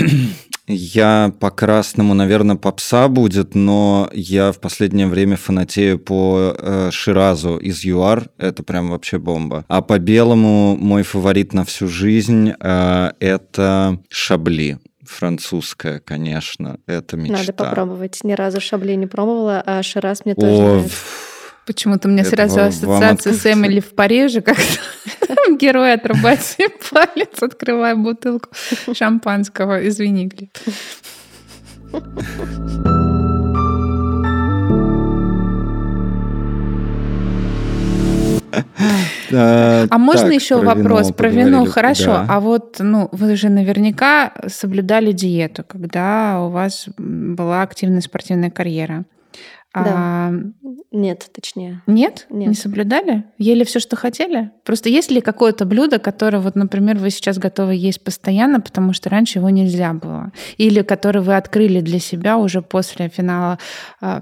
B: Я по красному, наверное, попса будет, но я в последнее время фанатею по э, Ширазу из ЮАР. Это прям вообще бомба. А по белому мой фаворит на всю жизнь э, это Шабли французская, конечно, это мечта.
C: Надо попробовать. Ни разу шабли не пробовала, а Шираз мне тоже О, нравится.
A: Почему-то у меня это сразу ассоциация с Эмили в Париже, *laughs* как герой отрубает себе палец, открывая бутылку шампанского. Извини, Глеб. А можно еще вопрос про вино? Хорошо. А вот, ну, вы же наверняка соблюдали диету, когда у вас была активная спортивная карьера.
C: Да. А... Нет, точнее.
A: Нет?
C: Нет?
A: Не соблюдали? Ели все, что хотели? Просто есть ли какое-то блюдо, которое, вот, например, вы сейчас готовы есть постоянно, потому что раньше его нельзя было? Или которое вы открыли для себя уже после финала, э,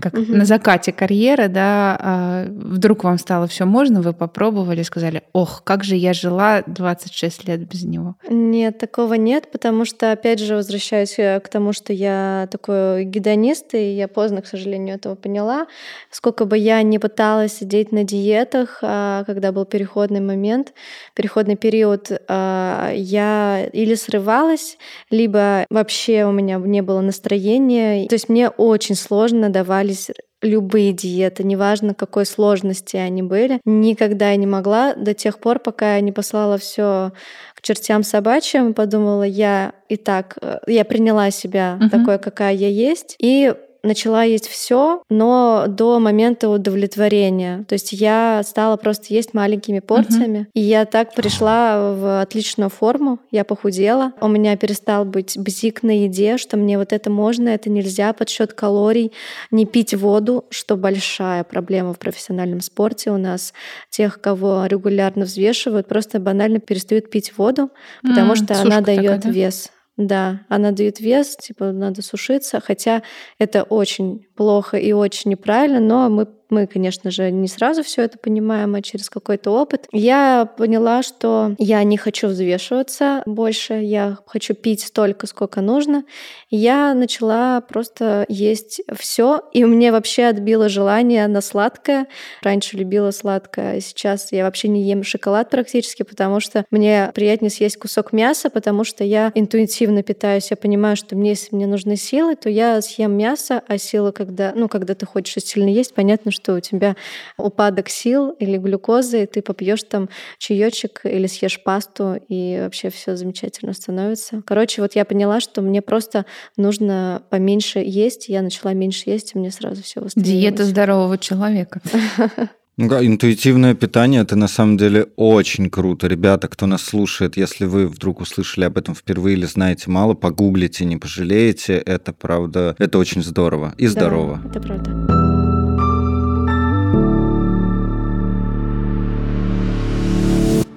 A: как угу. на закате карьеры, да, э, вдруг вам стало все можно, вы попробовали, сказали, ох, как же я жила 26 лет без него?
C: Нет, такого нет, потому что, опять же, возвращаюсь э, к тому, что я такой гедонист, и я поздно, к сожалению, сожалению, этого поняла. Сколько бы я ни пыталась сидеть на диетах, а, когда был переходный момент, переходный период, а, я или срывалась, либо вообще у меня не было настроения. То есть мне очень сложно давались любые диеты, неважно какой сложности они были. Никогда я не могла до тех пор, пока я не послала все к чертям собачьим, подумала, я и так, э, я приняла себя угу. такой, какая я есть, и начала есть все, но до момента удовлетворения. То есть я стала просто есть маленькими порциями. Uh-huh. И я так пришла в отличную форму. Я похудела. У меня перестал быть бзик на еде, что мне вот это можно, это нельзя, подсчет калорий, не пить воду, что большая проблема в профессиональном спорте у нас. Тех, кого регулярно взвешивают, просто банально перестают пить воду, потому mm, что она дает да? вес. Да, она дает вес, типа надо сушиться, хотя это очень плохо и очень неправильно, но мы мы, конечно же, не сразу все это понимаем, а через какой-то опыт. Я поняла, что я не хочу взвешиваться больше, я хочу пить столько, сколько нужно. Я начала просто есть все, и мне вообще отбило желание на сладкое. Раньше любила сладкое, а сейчас я вообще не ем шоколад практически, потому что мне приятнее съесть кусок мяса, потому что я интуитивно питаюсь. Я понимаю, что мне, если мне нужны силы, то я съем мясо, а силы, когда, ну, когда ты хочешь сильно есть, понятно, что у тебя упадок сил или глюкозы, и ты попьешь там чаечек или съешь пасту, и вообще все замечательно становится. Короче, вот я поняла, что мне просто нужно поменьше есть. Я начала меньше есть, и мне сразу все восстановилось.
A: Диета здорового человека. *laughs*
B: Ну, интуитивное питание это на самом деле очень круто. Ребята, кто нас слушает, если вы вдруг услышали об этом впервые или знаете мало, погуглите, не пожалеете. Это правда, это очень здорово и здорово.
C: Да, это правда.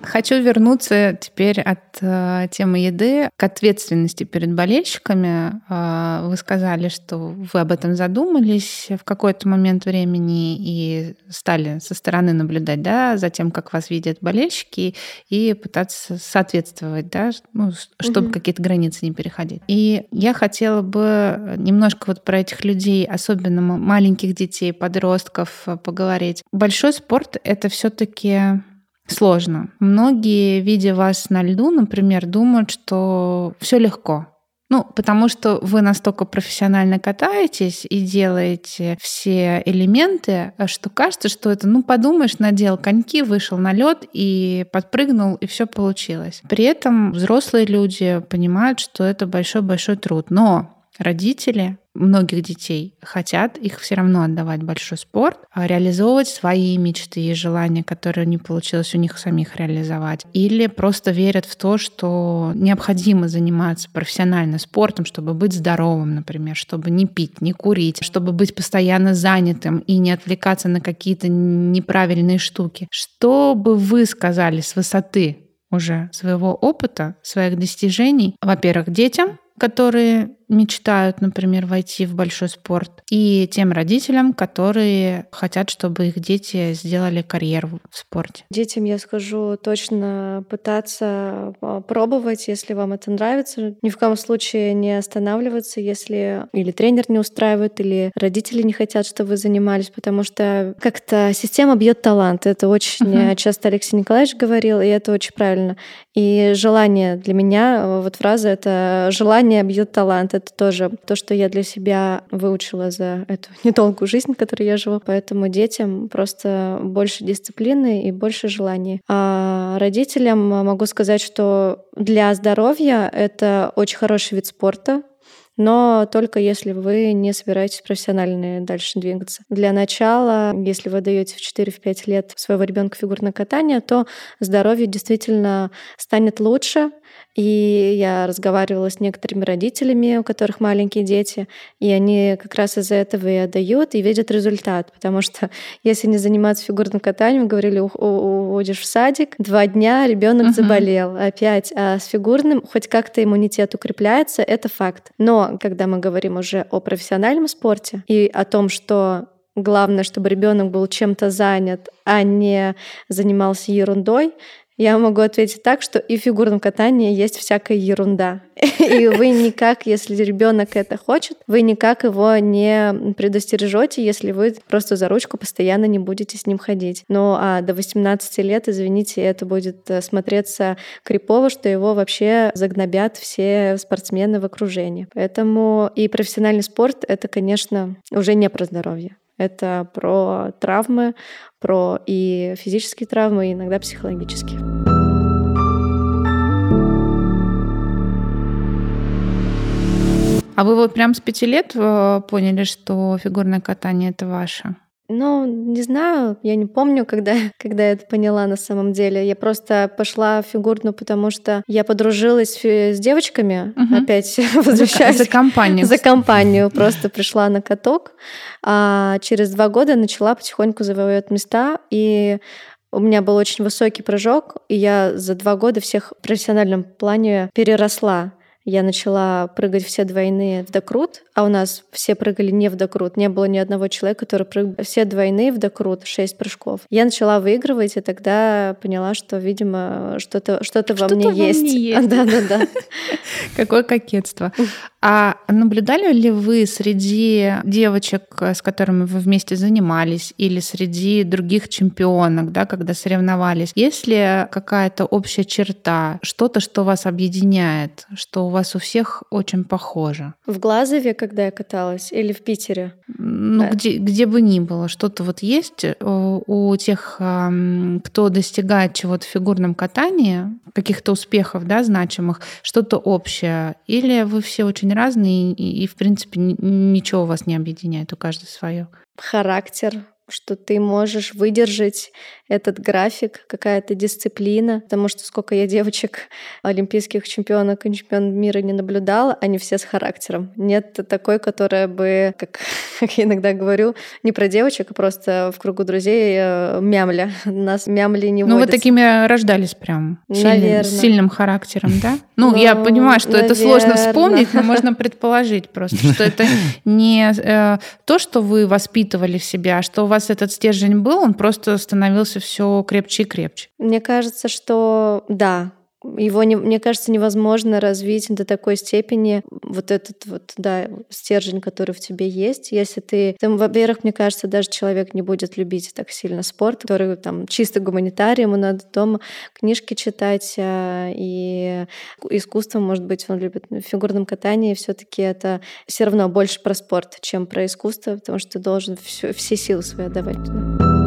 A: Хочу вернуться теперь от э, темы еды к ответственности перед болельщиками. Э, вы сказали, что вы об этом задумались в какой-то момент времени и стали со стороны наблюдать да, за тем, как вас видят болельщики, и пытаться соответствовать, да, ну, чтобы угу. какие-то границы не переходить. И я хотела бы немножко вот про этих людей, особенно маленьких детей, подростков, э, поговорить. Большой спорт — это все таки сложно. Многие, видя вас на льду, например, думают, что все легко. Ну, потому что вы настолько профессионально катаетесь и делаете все элементы, что кажется, что это, ну, подумаешь, надел коньки, вышел на лед и подпрыгнул, и все получилось. При этом взрослые люди понимают, что это большой-большой труд. Но родители многих детей хотят их все равно отдавать большой спорт, а реализовывать свои мечты и желания, которые не получилось у них самих реализовать. Или просто верят в то, что необходимо заниматься профессионально спортом, чтобы быть здоровым, например, чтобы не пить, не курить, чтобы быть постоянно занятым и не отвлекаться на какие-то неправильные штуки. Что бы вы сказали с высоты уже своего опыта, своих достижений, во-первых, детям, которые мечтают, например, войти в большой спорт, и тем родителям, которые хотят, чтобы их дети сделали карьеру в спорте.
C: Детям я скажу точно пытаться а, пробовать, если вам это нравится. Ни в коем случае не останавливаться, если или тренер не устраивает, или родители не хотят, чтобы вы занимались, потому что как-то система бьет талант. Это очень uh-huh. часто Алексей Николаевич говорил, и это очень правильно. И желание для меня, вот фраза это «желание бьет талант» это тоже то, что я для себя выучила за эту *laughs* недолгую жизнь, которой я живу. Поэтому детям просто больше дисциплины и больше желаний. А родителям могу сказать, что для здоровья это очень хороший вид спорта, но только если вы не собираетесь профессионально дальше двигаться. Для начала, если вы даете в 4-5 лет своего ребенка фигурное катание, то здоровье действительно станет лучше, и я разговаривала с некоторыми родителями, у которых маленькие дети, и они как раз из-за этого и отдают, и видят результат. Потому что *laughs* если не заниматься фигурным катанием, говорили, уходишь в садик, два дня ребенок uh-huh. заболел опять. А с фигурным хоть как-то иммунитет укрепляется, это факт. Но когда мы говорим уже о профессиональном спорте и о том, что Главное, чтобы ребенок был чем-то занят, а не занимался ерундой Я могу ответить так, что и в фигурном катании есть всякая ерунда. *laughs* И вы никак, если ребенок это хочет, вы никак его не предостережете, если вы просто за ручку постоянно не будете с ним ходить. Ну а до 18 лет, извините, это будет э, смотреться крипово, что его вообще загнобят все спортсмены в окружении. Поэтому и профессиональный спорт — это, конечно, уже не про здоровье. Это про травмы, про и физические травмы, и иногда психологические.
A: А вы вот прям с пяти лет э, поняли, что фигурное катание это ваше?
C: Ну, не знаю, я не помню, когда, *laughs* когда я это поняла на самом деле. Я просто пошла в фигурную, потому что я подружилась с девочками, угу. опять *laughs* возвращаюсь.
A: За, за компанию.
C: За компанию. *laughs* Просто пришла на каток, а через два года начала потихоньку завоевать места, и у меня был очень высокий прыжок, и я за два года всех в профессиональном плане переросла я начала прыгать все двойные в докрут, а у нас все прыгали не в докрут. Не было ни одного человека, который прыгал все двойные в докрут, шесть прыжков. Я начала выигрывать, и тогда поняла, что, видимо, что-то что во мне во есть. Мне
A: есть. *laughs*
C: Да, да, да.
A: Какое кокетство. А наблюдали ли вы среди девочек, с которыми вы вместе занимались, или среди других чемпионок, да, когда соревновались, есть ли какая-то общая черта, что-то, что вас объединяет, что у вас у всех очень похоже?
C: В Глазове, когда я каталась, или в Питере?
A: Ну, да. где, где бы ни было, что-то вот есть э, у тех, кто достигает чего-то в фигурном катании, каких-то успехов, да, значимых, что-то общее, или вы все очень очень разные, и, и в принципе, ничего вас не объединяет, у каждого свое.
C: Характер, что ты можешь выдержать этот график, какая-то дисциплина, потому что сколько я девочек, *laughs* олимпийских чемпионок и чемпионов мира не наблюдала, они все с характером. Нет такой, которая бы, как, *laughs* как я иногда говорю, не про девочек, а просто в кругу друзей э, мямля. *laughs* Нас мямли не
A: Ну, вы такими рождались прям. Сильным, с сильным характером, да? Ну, *laughs* ну я понимаю, что наверное. это сложно вспомнить, но можно *laughs* предположить просто, что это не э, то, что вы воспитывали в себя, а что у вас этот стержень был, он просто становился все крепче и крепче.
C: Мне кажется, что да, его, не, мне кажется, невозможно развить до такой степени вот этот вот, да, стержень, который в тебе есть. Если ты, там, во-первых, мне кажется, даже человек не будет любить так сильно спорт, который там чисто гуманитарий, ему надо дома книжки читать, а, и искусство, может быть, он любит в фигурном катании, все таки это все равно больше про спорт, чем про искусство, потому что ты должен все, все силы свои отдавать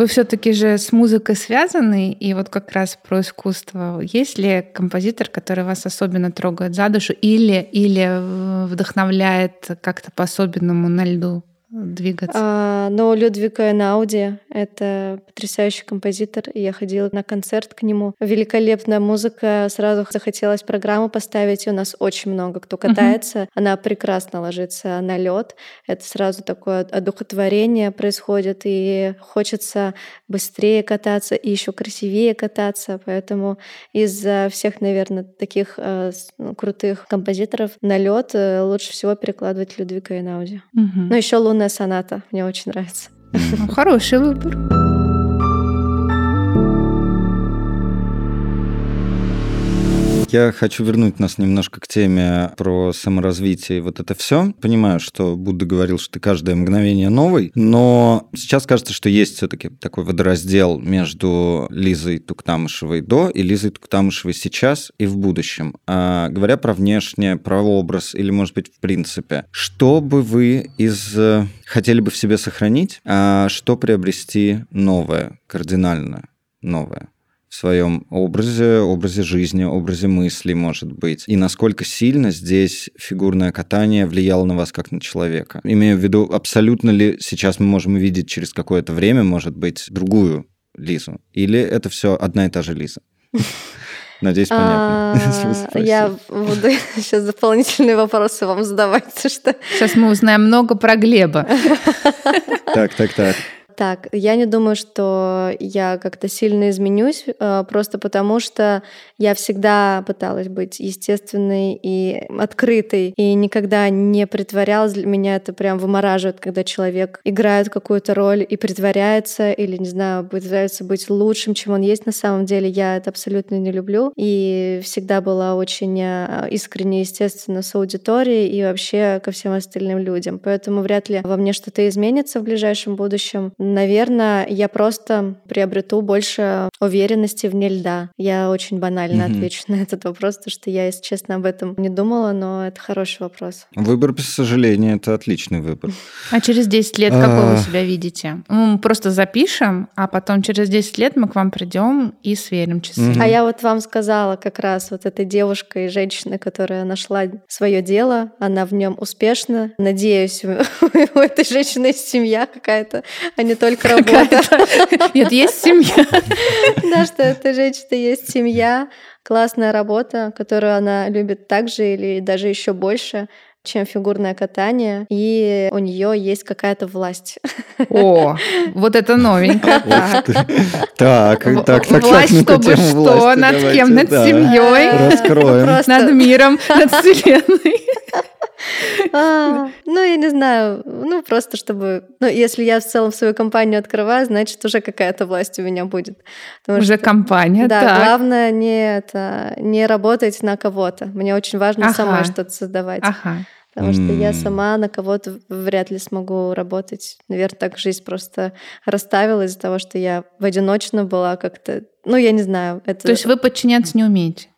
A: Вы все-таки же с музыкой связаны, и вот как раз про искусство. Есть ли композитор, который вас особенно трогает за душу или, или вдохновляет как-то по-особенному на льду? Двигаться?
C: А, но Людвиг Науди — это потрясающий композитор, и я ходила на концерт к нему. Великолепная музыка, сразу захотелось программу поставить, и у нас очень много кто катается. Uh-huh. Она прекрасно ложится на лед. Это сразу такое одухотворение происходит, и хочется быстрее кататься и еще красивее кататься. Поэтому из всех, наверное, таких э, крутых композиторов на лед э, лучше всего перекладывать Людвига Эйнауди. Uh-huh. Ну, еще Луна «Лунная соната». Мне очень нравится.
A: Хороший выбор.
B: Я хочу вернуть нас немножко к теме про саморазвитие и вот это все. Понимаю, что Будда говорил, что ты каждое мгновение новый, но сейчас кажется, что есть все-таки такой водораздел между Лизой Туктамышевой до и Лизой Туктамышевой сейчас и в будущем. А, говоря про внешнее, про образ или, может быть, в принципе, что бы вы из э, хотели бы в себе сохранить, а что приобрести новое, кардинально новое? В своем образе, образе жизни, образе мысли, может быть, и насколько сильно здесь фигурное катание влияло на вас как на человека. Имею в виду, абсолютно ли сейчас мы можем увидеть через какое-то время, может быть, другую Лизу? Или это все одна и та же Лиза? *laughs* Надеюсь, понятно.
C: А, *laughs* я буду *laughs* сейчас дополнительные вопросы вам задавать. Что...
A: Сейчас мы узнаем много про Глеба.
B: Так, так, так.
C: Так. Я не думаю, что я как-то сильно изменюсь, э, просто потому что я всегда пыталась быть естественной и открытой, и никогда не притворялась. Для меня это прям вымораживает, когда человек играет какую-то роль и притворяется, или, не знаю, пытается быть лучшим, чем он есть на самом деле. Я это абсолютно не люблю. И всегда была очень э, искренне, естественно, с аудиторией и вообще ко всем остальным людям. Поэтому вряд ли во мне что-то изменится в ближайшем будущем. Наверное, я просто приобрету больше уверенности вне льда. Я очень банально mm-hmm. отвечу *laughs* на этот вопрос, потому что я, если честно, об этом не думала, но это хороший вопрос.
B: Выбор, без сожаления, это отличный выбор.
A: А через 10 лет какой вы себя видите? Мы просто запишем, а потом через 10 лет мы к вам придем и сверим часы.
C: А я вот вам сказала как раз вот этой девушкой и женщиной, которая нашла свое дело, она в нем успешна. Надеюсь, *laughs* у этой женщины есть семья какая-то, а не только работа.
A: Нет, есть семья. *laughs*
C: Да, что этой женщины есть семья, классная работа, которую она любит так же или даже еще больше чем фигурное катание, и у нее есть какая-то власть.
A: О, *laughs* вот это новенько.
B: Так, так, так,
A: Власть, чтобы что, над кем, над семьей,
B: раскроем,
A: над миром, над *laughs* вселенной.
C: А, ну, я не знаю, ну, просто чтобы... Ну, если я в целом свою компанию открываю, значит, уже какая-то власть у меня будет.
A: Уже компания,
C: Да, главное не, это, не работать на кого-то. Мне очень важно самой что-то создавать. Ага. Потому что я сама на кого-то вряд ли смогу работать. Наверное, так жизнь просто расставила из-за того, что я в одиночном была как-то... Ну, я не знаю. Это...
A: То есть вы подчиняться не умеете?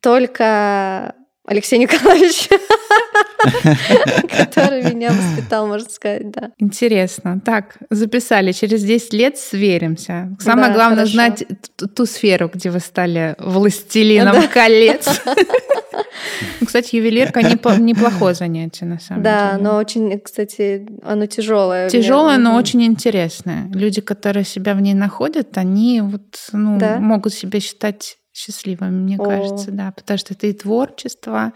C: Только Алексей Николаевич, *laughs* который меня воспитал, можно сказать, да.
A: Интересно. Так, записали. Через 10 лет сверимся. Самое главное знать ту сферу, где вы стали властелином колец. *laughs* Ну, кстати, ювелирка неплохое занятие, на самом
C: деле.
A: Да,
C: но очень, кстати, оно тяжелое.
A: Тяжелое, но очень интересное. Люди, которые себя в ней находят, они вот, ну, могут себя считать счастливыми, мне О. кажется, да, потому что это и творчество,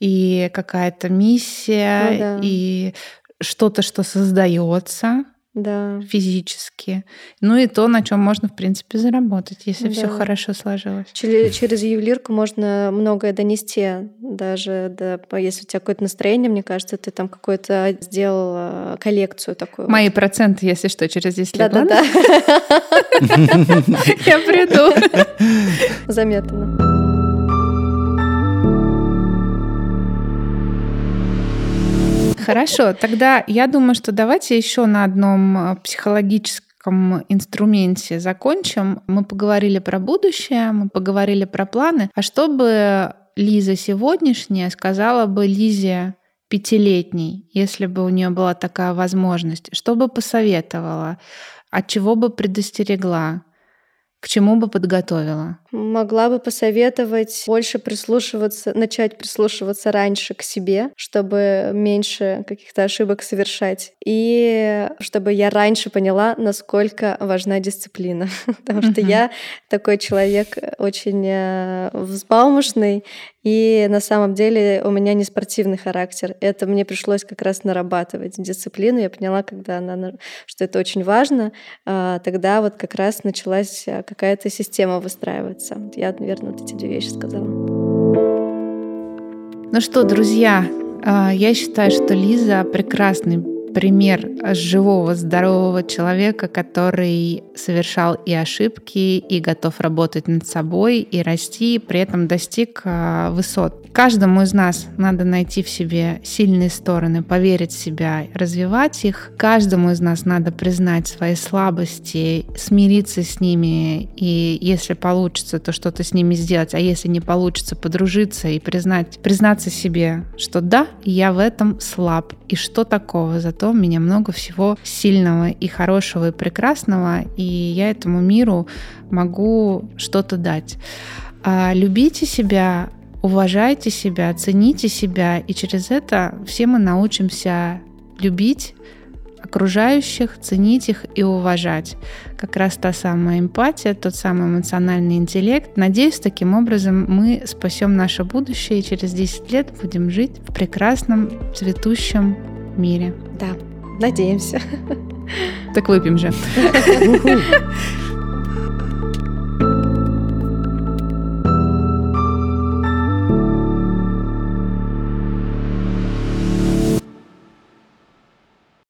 A: и какая-то миссия, ну, да. и что-то, что создается
C: да.
A: физически. Ну и то, на чем можно, в принципе, заработать, если да. все хорошо сложилось.
C: Через, через ювелирку можно многое донести, даже да, если у тебя какое-то настроение, мне кажется, ты там какой-то сделал э, коллекцию такую.
A: Мои вот. проценты, если что, через 10 лет.
C: Да-да-да. *laughs*
A: Я приду. *laughs*
C: Заметно.
A: Хорошо, тогда я думаю, что давайте еще на одном э, психологическом инструменте закончим. Мы поговорили про будущее, мы поговорили про планы. А что бы Лиза сегодняшняя сказала бы Лизе пятилетней, если бы у нее была такая возможность? Что бы посоветовала? От чего бы предостерегла? К чему бы подготовила?
C: Могла бы посоветовать больше прислушиваться, начать прислушиваться раньше к себе, чтобы меньше каких-то ошибок совершать. И чтобы я раньше поняла, насколько важна дисциплина. *laughs* Потому что я такой человек очень э, взбалмошный, и на самом деле у меня не спортивный характер. Это мне пришлось как раз нарабатывать дисциплину. Я поняла, когда она, что это очень важно, а, тогда вот как раз началась э, какая-то система выстраиваться. Я, наверное, вот эти две вещи сказала.
A: Ну что, друзья, а, я считаю, что Лиза прекрасный пример живого, здорового человека, который совершал и ошибки, и готов работать над собой, и расти, и при этом достиг а, высот. Каждому из нас надо найти в себе сильные стороны, поверить в себя, развивать их. Каждому из нас надо признать свои слабости, смириться с ними, и если получится, то что-то с ними сделать, а если не получится, подружиться и признать, признаться себе, что да, я в этом слаб, и что такого, зато у меня много всего сильного и хорошего и прекрасного, и я этому миру могу что-то дать. А любите себя, уважайте себя, цените себя, и через это все мы научимся любить окружающих, ценить их и уважать. Как раз та самая эмпатия, тот самый эмоциональный интеллект. Надеюсь, таким образом мы спасем наше будущее и через 10 лет будем жить в прекрасном, цветущем мире.
C: Да, надеемся.
A: Так выпьем же.